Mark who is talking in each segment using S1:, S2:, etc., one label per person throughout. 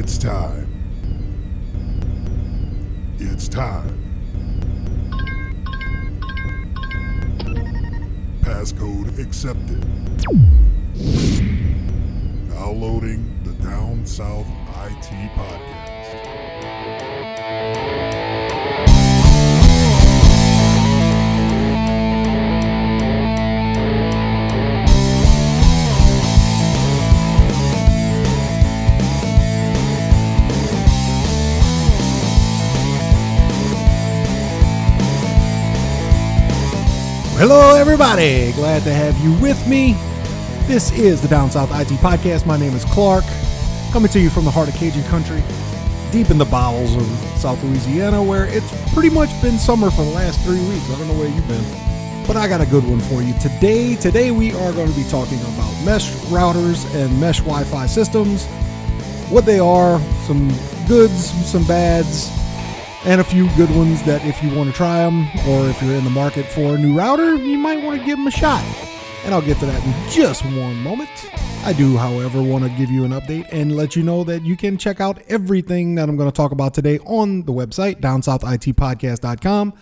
S1: It's time. It's time. Passcode accepted. Now loading the Down South IT Podcast.
S2: Hello, everybody. Glad to have you with me. This is the Down South IT Podcast. My name is Clark, coming to you from the heart of Cajun country, deep in the bowels of South Louisiana, where it's pretty much been summer for the last three weeks. I don't know where you've been, but I got a good one for you today. Today, we are going to be talking about mesh routers and mesh Wi Fi systems, what they are, some goods, some bads, and a few good ones that if you want to try them or if you're in the market for a new router, you might want to give them a shot. And I'll get to that in just one moment. I do, however, want to give you an update and let you know that you can check out everything that I'm going to talk about today on the website, downsouthitpodcast.com.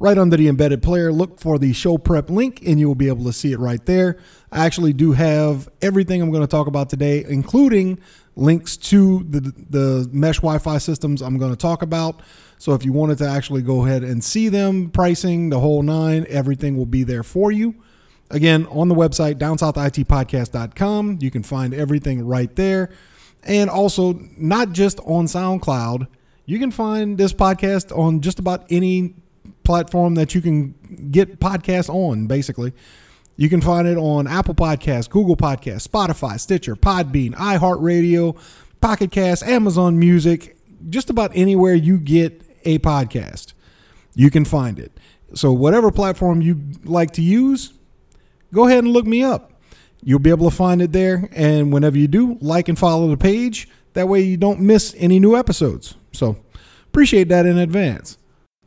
S2: Right under the embedded player, look for the show prep link and you will be able to see it right there. I actually do have everything I'm going to talk about today, including links to the, the mesh Wi Fi systems I'm going to talk about. So if you wanted to actually go ahead and see them, pricing, the whole nine, everything will be there for you. Again, on the website, downsouthitpodcast.com, you can find everything right there. And also, not just on SoundCloud, you can find this podcast on just about any platform that you can get podcasts on, basically. You can find it on Apple Podcasts, Google Podcasts, Spotify, Stitcher, Podbean, iHeartRadio, Pocket Cast, Amazon Music, just about anywhere you get a podcast, you can find it. So, whatever platform you like to use, go ahead and look me up. You'll be able to find it there. And whenever you do, like and follow the page. That way you don't miss any new episodes. So, appreciate that in advance.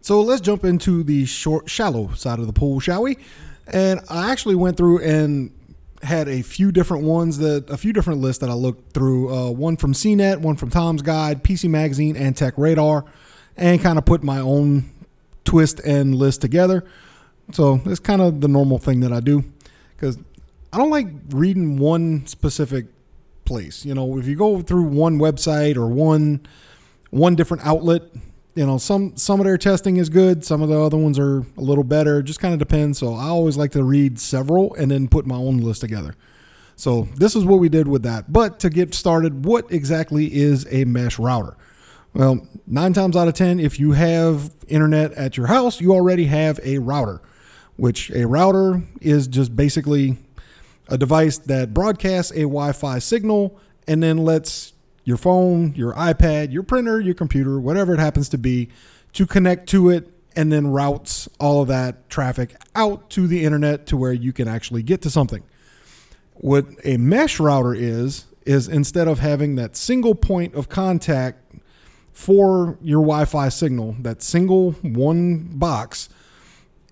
S2: So, let's jump into the short, shallow side of the pool, shall we? And I actually went through and had a few different ones that a few different lists that I looked through. Uh, one from CNET, one from Tom's Guide, PC Magazine, and Tech Radar, and kind of put my own twist and list together. So it's kind of the normal thing that I do because I don't like reading one specific place. You know, if you go through one website or one one different outlet, you know, some some of their testing is good, some of the other ones are a little better. It just kind of depends. So I always like to read several and then put my own list together. So this is what we did with that. But to get started, what exactly is a mesh router? Well, nine times out of 10, if you have internet at your house, you already have a router, which a router is just basically a device that broadcasts a Wi Fi signal and then lets your phone, your iPad, your printer, your computer, whatever it happens to be, to connect to it and then routes all of that traffic out to the internet to where you can actually get to something. What a mesh router is, is instead of having that single point of contact for your Wi Fi signal, that single one box,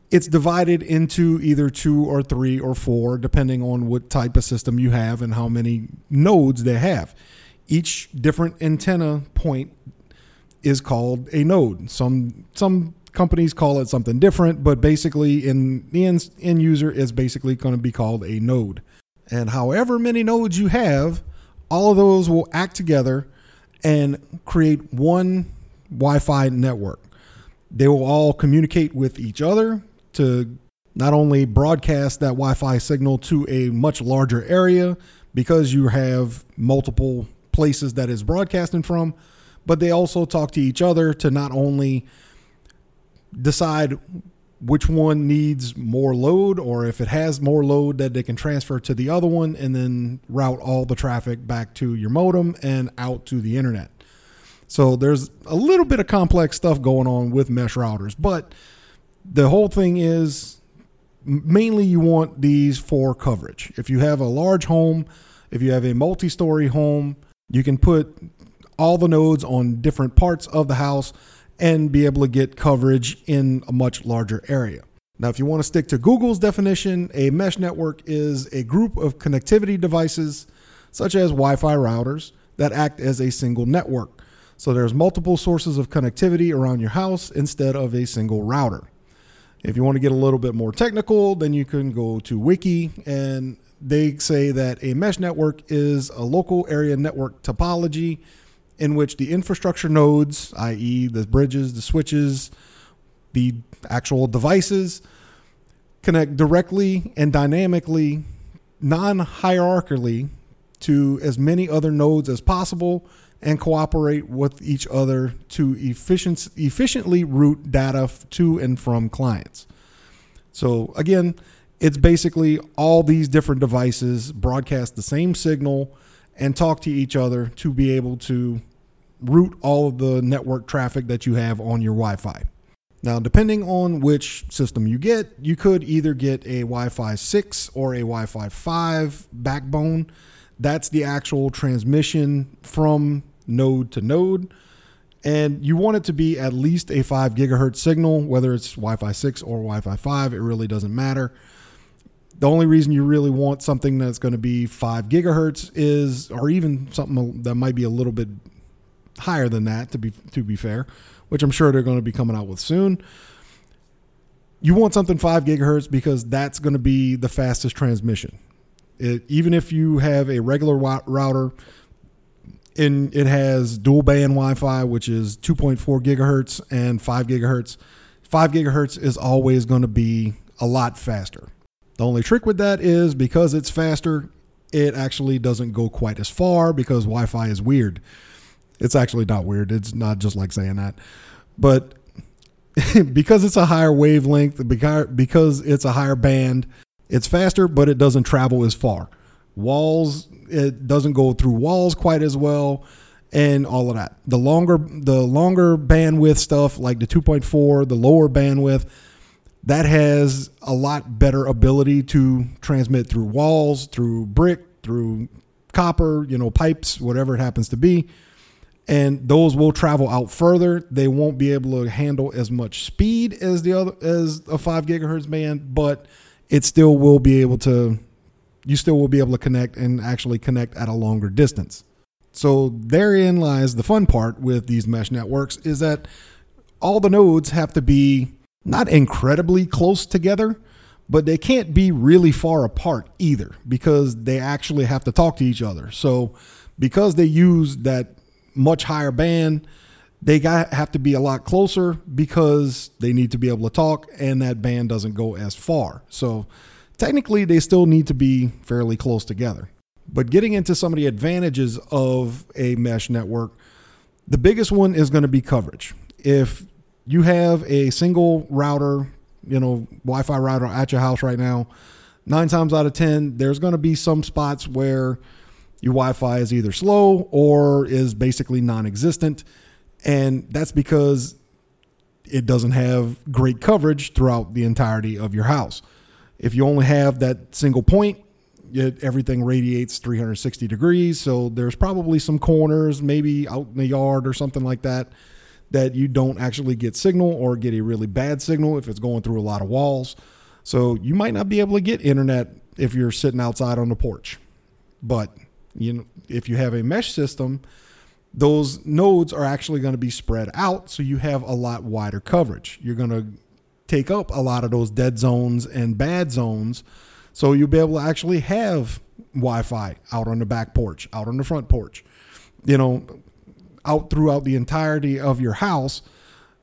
S2: it's divided into either two or three or four, depending on what type of system you have and how many nodes they have. Each different antenna point is called a node. Some some companies call it something different, but basically, in the end, end user is basically going to be called a node. And however many nodes you have, all of those will act together and create one Wi Fi network. They will all communicate with each other to not only broadcast that Wi Fi signal to a much larger area because you have multiple places that is broadcasting from, but they also talk to each other to not only decide which one needs more load or if it has more load that they can transfer to the other one and then route all the traffic back to your modem and out to the internet. So there's a little bit of complex stuff going on with mesh routers, but the whole thing is mainly you want these for coverage. If you have a large home, if you have a multi story home, you can put all the nodes on different parts of the house and be able to get coverage in a much larger area. Now, if you want to stick to Google's definition, a mesh network is a group of connectivity devices such as Wi Fi routers that act as a single network. So there's multiple sources of connectivity around your house instead of a single router. If you want to get a little bit more technical, then you can go to Wiki and they say that a mesh network is a local area network topology in which the infrastructure nodes, i.e., the bridges, the switches, the actual devices, connect directly and dynamically, non hierarchically, to as many other nodes as possible and cooperate with each other to efficient, efficiently route data to and from clients. So, again, it's basically all these different devices broadcast the same signal and talk to each other to be able to route all of the network traffic that you have on your Wi Fi. Now, depending on which system you get, you could either get a Wi Fi 6 or a Wi Fi 5 backbone. That's the actual transmission from node to node. And you want it to be at least a 5 gigahertz signal, whether it's Wi Fi 6 or Wi Fi 5, it really doesn't matter. The only reason you really want something that's going to be 5 gigahertz is, or even something that might be a little bit higher than that, to be, to be fair, which I'm sure they're going to be coming out with soon. You want something 5 gigahertz because that's going to be the fastest transmission. It, even if you have a regular router and it has dual band Wi-Fi, which is 2.4 gigahertz and 5 gigahertz. 5 gigahertz is always going to be a lot faster. The only trick with that is because it's faster, it actually doesn't go quite as far because Wi-Fi is weird. It's actually not weird. It's not just like saying that, but because it's a higher wavelength, because it's a higher band, it's faster, but it doesn't travel as far. Walls, it doesn't go through walls quite as well, and all of that. The longer, the longer bandwidth stuff, like the 2.4, the lower bandwidth, that has a lot better ability to transmit through walls, through brick, through copper, you know, pipes, whatever it happens to be. And those will travel out further. They won't be able to handle as much speed as the other as a five gigahertz band, but it still will be able to you still will be able to connect and actually connect at a longer distance. So therein lies the fun part with these mesh networks is that all the nodes have to be not incredibly close together, but they can't be really far apart either because they actually have to talk to each other. So because they use that much higher band, they got have to be a lot closer because they need to be able to talk and that band doesn't go as far. So technically they still need to be fairly close together. But getting into some of the advantages of a mesh network, the biggest one is going to be coverage. If you have a single router, you know, Wi Fi router at your house right now, nine times out of 10, there's going to be some spots where your Wi Fi is either slow or is basically non existent. And that's because it doesn't have great coverage throughout the entirety of your house. If you only have that single point, it, everything radiates 360 degrees. So there's probably some corners, maybe out in the yard or something like that, that you don't actually get signal or get a really bad signal if it's going through a lot of walls. So you might not be able to get internet if you're sitting outside on the porch. But you know, if you have a mesh system, those nodes are actually going to be spread out so you have a lot wider coverage. You're going to take up a lot of those dead zones and bad zones. So you'll be able to actually have Wi Fi out on the back porch, out on the front porch, you know, out throughout the entirety of your house.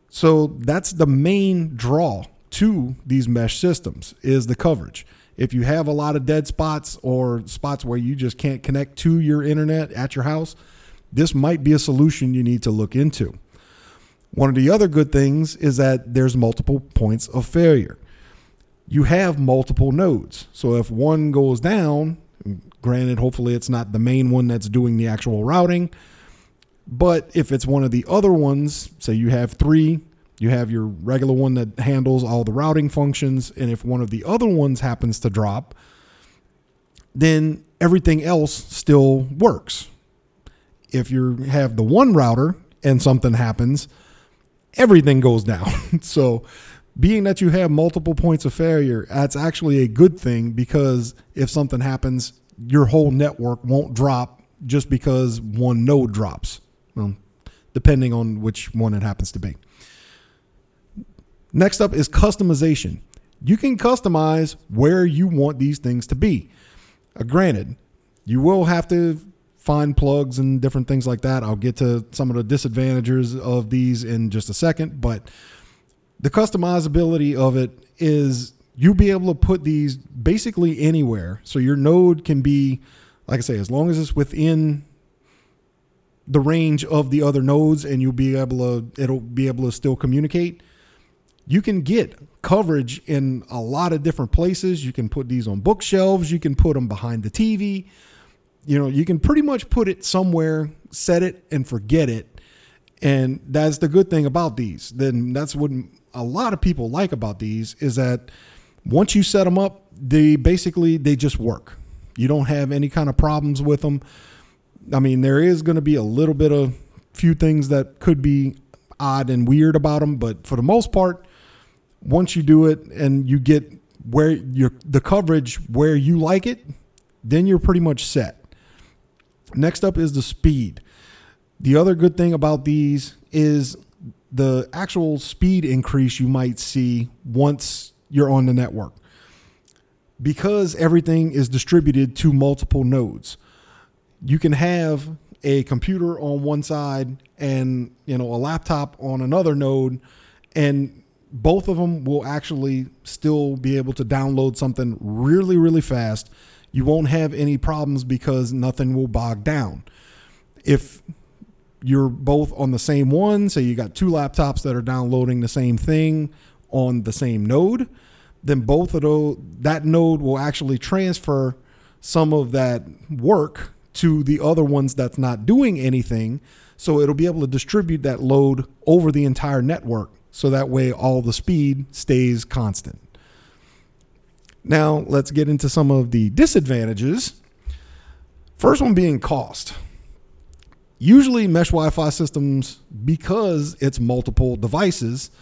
S2: So that's the main draw to these mesh systems is the coverage. If you have a lot of dead spots or spots where you just can't connect to your internet at your house, this might be a solution you need to look into. One of the other good things is that there's multiple points of failure. You have multiple nodes. So if one goes down, granted, hopefully it's not the main one that's doing the actual routing, but if it's one of the other ones, say you have three, you have your regular one that handles all the routing functions, and if one of the other ones happens to drop, then everything else still works. If you have the one router and something happens, everything goes down. so, being that you have multiple points of failure, that's actually a good thing because if something happens, your whole network won't drop just because one node drops, well, depending on which one it happens to be. Next up is customization. You can customize where you want these things to be. Uh, granted, you will have to find plugs and different things like that. I'll get to some of the disadvantages of these in just a second, but the customizability of it is you'll be able to put these basically anywhere. So your node can be, like I say, as long as it's within the range of the other nodes and you'll be able to it'll be able to still communicate. You can get coverage in a lot of different places. You can put these on bookshelves. You can put them behind the tv you know you can pretty much put it somewhere set it and forget it. And that's the good thing about these. Then that's what a lot of people like about these is that once you set them up they basically they just work. You don't have any kind of problems with them I mean, there is going to be a little bit of few things that could be odd and weird about them, but for the most part, once you do it and you get where your the coverage where you like it, then you're pretty much set. Next up is the speed. The other good thing about these is the actual speed increase you might see once you're on the network. Because everything is distributed to multiple nodes you can have a computer on one side and you know a laptop on another node and both of them will actually still be able to download something really really fast. You won't have any problems because nothing will bog down. If you're both on the same one say you got two laptops that are downloading the same thing on the same node then both of those that node will actually transfer some of that work to the other ones that's not doing anything. So it'll be able to distribute that load over the entire network. So that way all the speed stays constant. Now let's get into some of the disadvantages. First one being cost. Usually, mesh Wi Fi systems, because it's multiple devices,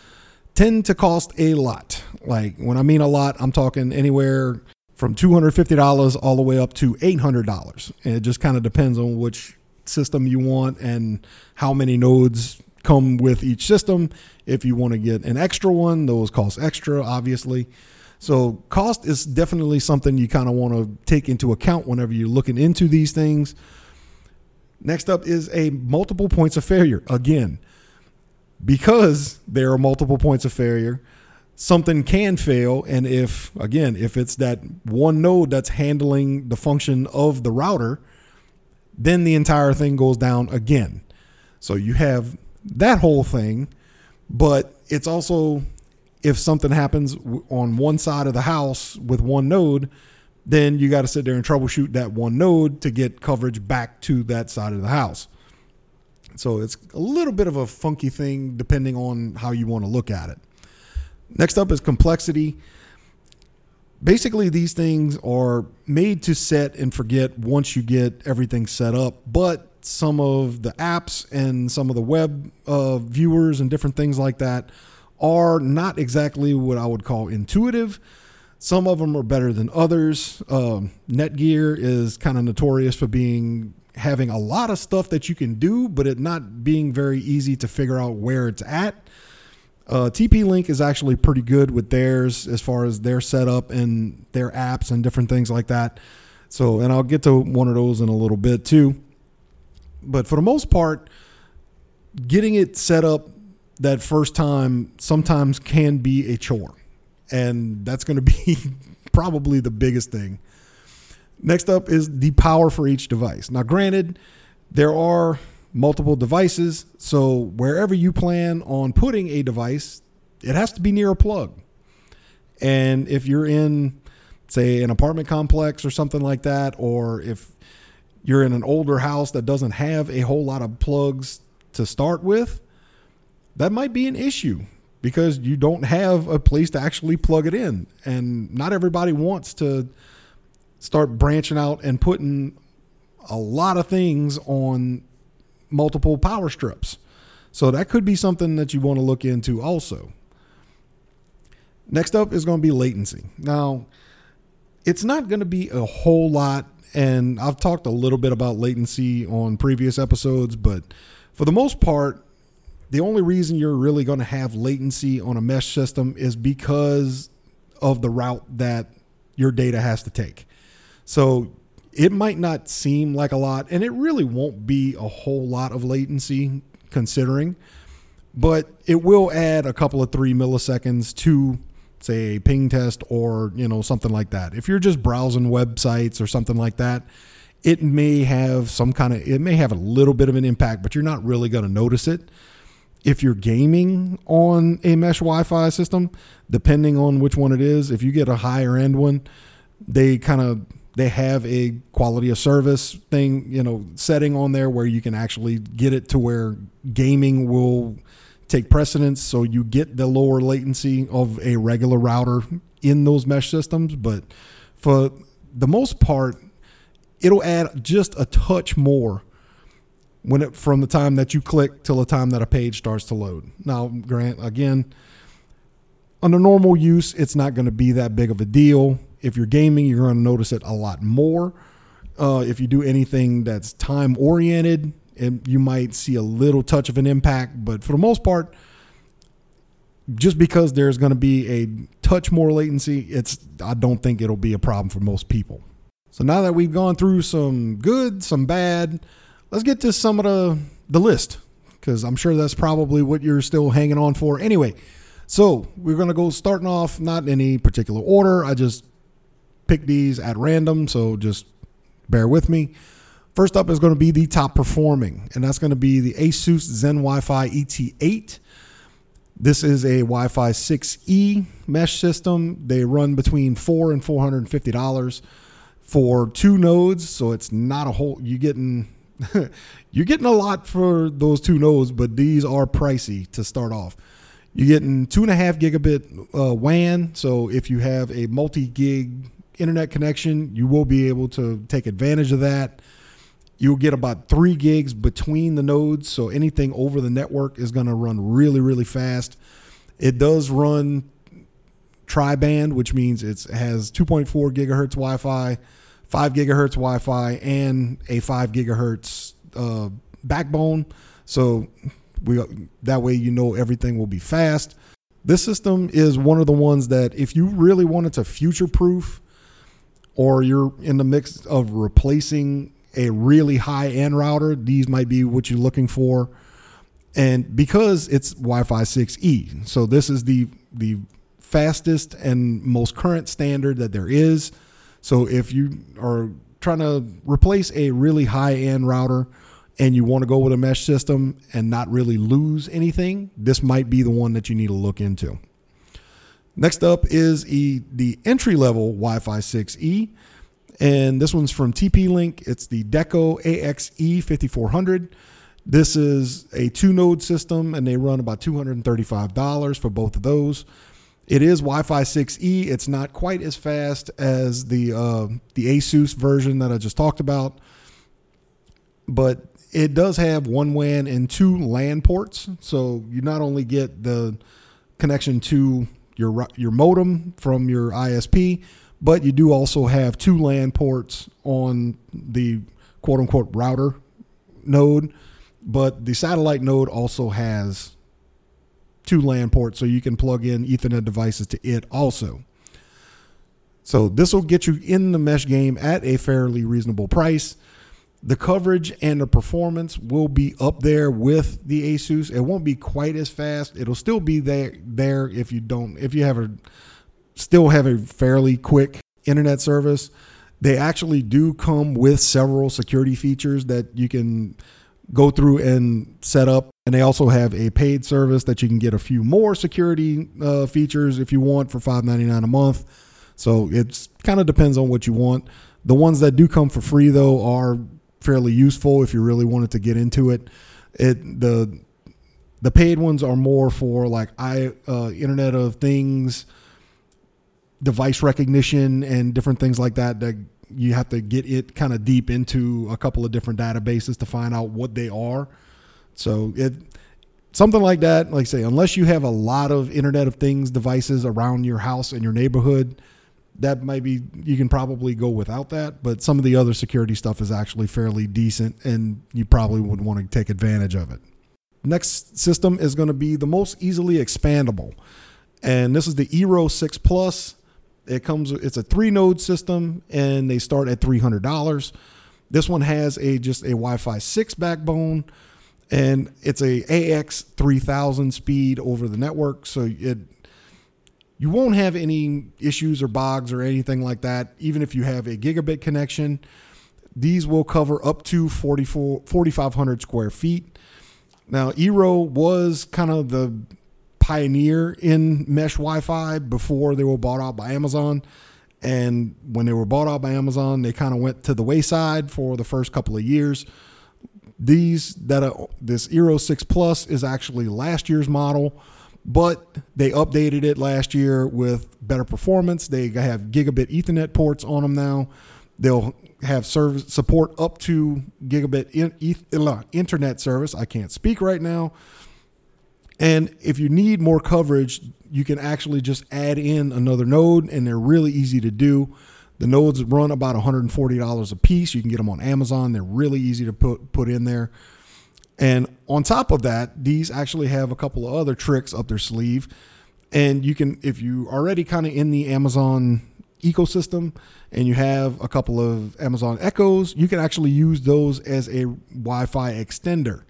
S2: tend to cost a lot. Like, when I mean a lot, I'm talking anywhere from $250 all the way up to $800. And it just kind of depends on which system you want and how many nodes come with each system. If you want to get an extra one, those cost extra, obviously. So, cost is definitely something you kind of want to take into account whenever you're looking into these things. Next up is a multiple points of failure. Again, because there are multiple points of failure, something can fail. And if, again, if it's that one node that's handling the function of the router, then the entire thing goes down again. So you have that whole thing, but it's also if something happens on one side of the house with one node, then you got to sit there and troubleshoot that one node to get coverage back to that side of the house. So it's a little bit of a funky thing depending on how you want to look at it. Next up is complexity. Basically, these things are made to set and forget once you get everything set up, but some of the apps and some of the web uh, viewers and different things like that are not exactly what I would call intuitive. Some of them are better than others. Uh, Netgear is kind of notorious for being having a lot of stuff that you can do, but it not being very easy to figure out where it's at. Uh, TP Link is actually pretty good with theirs as far as their setup and their apps and different things like that. So, and I'll get to one of those in a little bit too. But for the most part, getting it set up that first time sometimes can be a chore. And that's going to be probably the biggest thing. Next up is the power for each device. Now, granted, there are multiple devices. So wherever you plan on putting a device, it has to be near a plug. And if you're in, say, an apartment complex or something like that, or if you're in an older house that doesn't have a whole lot of plugs to start with, that might be an issue because you don't have a place to actually plug it in. And not everybody wants to start branching out and putting a lot of things on multiple power strips. So that could be something that you want to look into also. Next up is going to be latency. Now, it's not going to be a whole lot and I've talked a little bit about latency on previous episodes, but for the most part, the only reason you're really going to have latency on a mesh system is because of the route that your data has to take. So it might not seem like a lot, and it really won't be a whole lot of latency considering, but it will add a couple of three milliseconds to say a ping test or you know something like that. If you're just browsing websites or something like that, it may have some kind of it may have a little bit of an impact, but you're not really going to notice it. If you're gaming on a mesh Wi-Fi system, depending on which one it is, if you get a higher end one, they kind of they have a quality of service thing, you know, setting on there where you can actually get it to where gaming will take precedence so you get the lower latency of a regular router in those mesh systems, but for the most part it'll add just a touch more when it from the time that you click till the time that a page starts to load. Now, grant again, under normal use, it's not going to be that big of a deal. If you're gaming, you're going to notice it a lot more. Uh, if you do anything that's time oriented, you might see a little touch of an impact. But for the most part, just because there's going to be a touch more latency, it's I don't think it'll be a problem for most people. So now that we've gone through some good, some bad, let's get to some of the the list because I'm sure that's probably what you're still hanging on for. Anyway, so we're gonna go starting off not in any particular order. I just picked these at random, so just bear with me. First up is going to be the top performing, and that's going to be the Asus Zen Wi-Fi ET8. This is a Wi-Fi 6E mesh system. They run between four and four hundred and fifty dollars for two nodes, so it's not a whole. You're getting you're getting a lot for those two nodes, but these are pricey to start off. You're getting two and a half gigabit uh, WAN. So if you have a multi gig internet connection, you will be able to take advantage of that. You'll get about three gigs between the nodes. So anything over the network is going to run really, really fast. It does run tri-band, which means it has 2.4 gigahertz Wi-Fi, 5 gigahertz Wi-Fi, and a 5 gigahertz uh, backbone. So we that way you know everything will be fast. This system is one of the ones that if you really wanted to future proof or you're in the mix of replacing a really high end router, these might be what you're looking for. And because it's Wi-Fi 6E, so this is the the fastest and most current standard that there is. So if you are trying to replace a really high end router and you want to go with a mesh system and not really lose anything, this might be the one that you need to look into. Next up is e, the entry level Wi Fi 6E. And this one's from TP Link. It's the Deco AXE 5400. This is a two node system and they run about $235 for both of those. It is Wi-Fi 6E. It's not quite as fast as the uh, the Asus version that I just talked about, but it does have one WAN and two LAN ports. So you not only get the connection to your your modem from your ISP, but you do also have two LAN ports on the quote unquote router node. But the satellite node also has two LAN ports, so you can plug in Ethernet devices to it also. So this will get you in the mesh game at a fairly reasonable price the coverage and the performance will be up there with the Asus. It won't be quite as fast. It'll still be there there if you don't if you have a still have a fairly quick internet service. They actually do come with several security features that you can go through and set up. And they also have a paid service that you can get a few more security uh, features if you want for $5.99 a month. So it kind of depends on what you want. The ones that do come for free though are fairly useful if you really wanted to get into it. It the the paid ones are more for like i uh, Internet of Things, device recognition, and different things like that. That you have to get it kind of deep into a couple of different databases to find out what they are. So it something like that. Like I say, unless you have a lot of Internet of Things devices around your house and your neighborhood, that might be you can probably go without that, but some of the other security stuff is actually fairly decent, and you probably would want to take advantage of it. Next system is going to be the most easily expandable, and this is the Eero 6 Plus. It comes it's a three node system, and they start at three hundred dollars. This one has a just a Wi-Fi 6 backbone and it's a AX 3000 speed over the network so it you won't have any issues or bogs or anything like that even if you have a gigabit connection. These will cover up to 44 4500 square feet. Now Eero was kind of the pioneer in mesh Wi-Fi before they were bought out by Amazon. And when they were bought out by Amazon, they kind of went to the wayside for the first couple of years. These that are, this Eero 6 Plus is actually last year's model, but they updated it last year with better performance. They have gigabit Ethernet ports on them now. They'll have service support up to gigabit in, uh, internet service. I can't speak right now. And if you need more coverage, you can actually just add in another node, and they're really easy to do. The nodes run about $140 a piece. You can get them on Amazon. They're really easy to put put in there. And on top of that, these actually have a couple of other tricks up their sleeve. And you can, if you already kind of in the Amazon ecosystem and you have a couple of Amazon Echoes, you can actually use those as a Wi-Fi extender.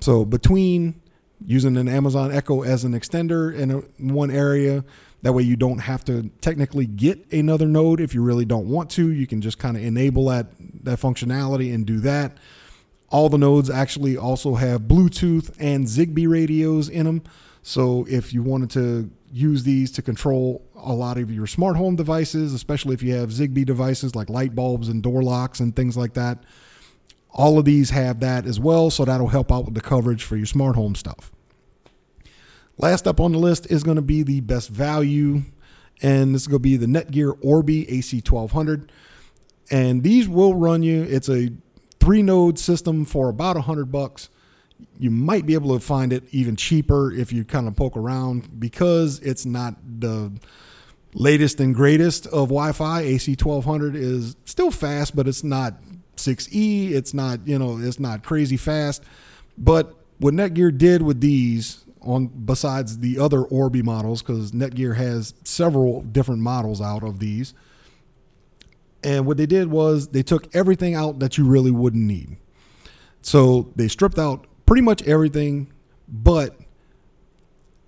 S2: So between using an Amazon Echo as an extender in a, one area. That way, you don't have to technically get another node if you really don't want to. You can just kind of enable that that functionality and do that. All the nodes actually also have Bluetooth and Zigbee radios in them. So if you wanted to use these to control a lot of your smart home devices, especially if you have Zigbee devices like light bulbs and door locks and things like that, all of these have that as well, so that'll help out with the coverage for your smart home stuff. Last up on the list is going to be the best value, and this is going to be the Netgear Orbi AC1200. And these will run you, it's a three node system for about a 100 bucks. You might be able to find it even cheaper if you kind of poke around because it's not the latest and greatest of Wi Fi. AC1200 is still fast, but it's not 6E. It's not, you know, it's not crazy fast. But what Netgear did with these on besides the other Orbi models, because Netgear has several different models out of these. And what they did was they took everything out that you really wouldn't need. So they stripped out pretty much everything, but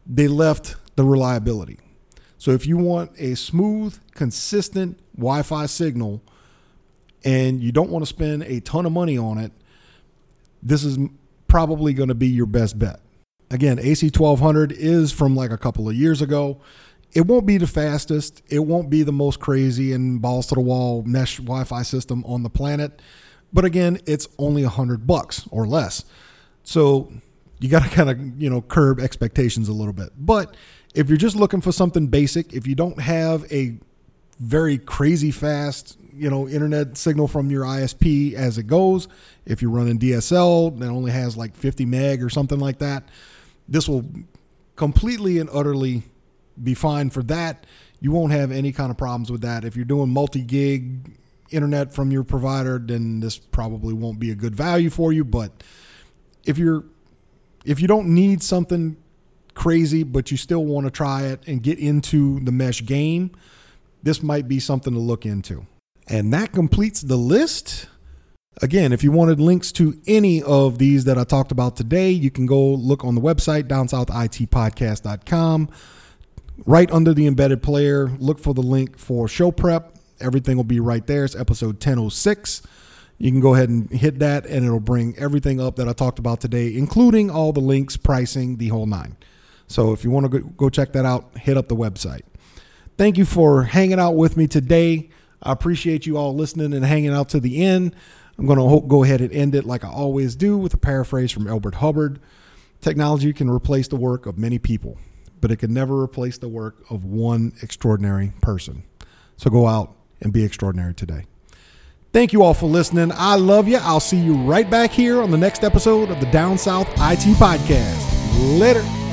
S2: they left the reliability. So if you want a smooth, consistent Wi Fi signal, and you don't want to spend a ton of money on it, this is probably going to be your best bet. Again, AC1200 is from like a couple of years ago. It won't be the fastest, it won't be the most crazy and balls to the wall mesh Wi Fi system on the planet. But again, it's only a hundred bucks or less. So you got to kind of, you know, curb expectations a little bit. But if you're just looking for something basic, if you don't have a very crazy fast, you know, internet signal from your ISP as it goes. If you're running DSL that only has like 50 meg or something like that, this will completely and utterly be fine for that. You won't have any kind of problems with that. If you're doing multi gig internet from your provider, then this probably won't be a good value for you. But if you're if you don't need something crazy, but you still want to try it and get into the mesh game, this might be something to look into. And that completes the list. Again, if you wanted links to any of these that I talked about today, you can go look on the website, downsouthitpodcast.com. Right under the embedded player, look for the link for show prep. Everything will be right there. It's episode 1006. You can go ahead and hit that, and it'll bring everything up that I talked about today, including all the links, pricing, the whole nine. So if you want to go check that out, hit up the website. Thank you for hanging out with me today. I appreciate you all listening and hanging out to the end. I'm going to go ahead and end it like I always do with a paraphrase from Elbert Hubbard. Technology can replace the work of many people, but it can never replace the work of one extraordinary person. So go out and be extraordinary today. Thank you all for listening. I love you. I'll see you right back here on the next episode of the Down South IT Podcast. Later.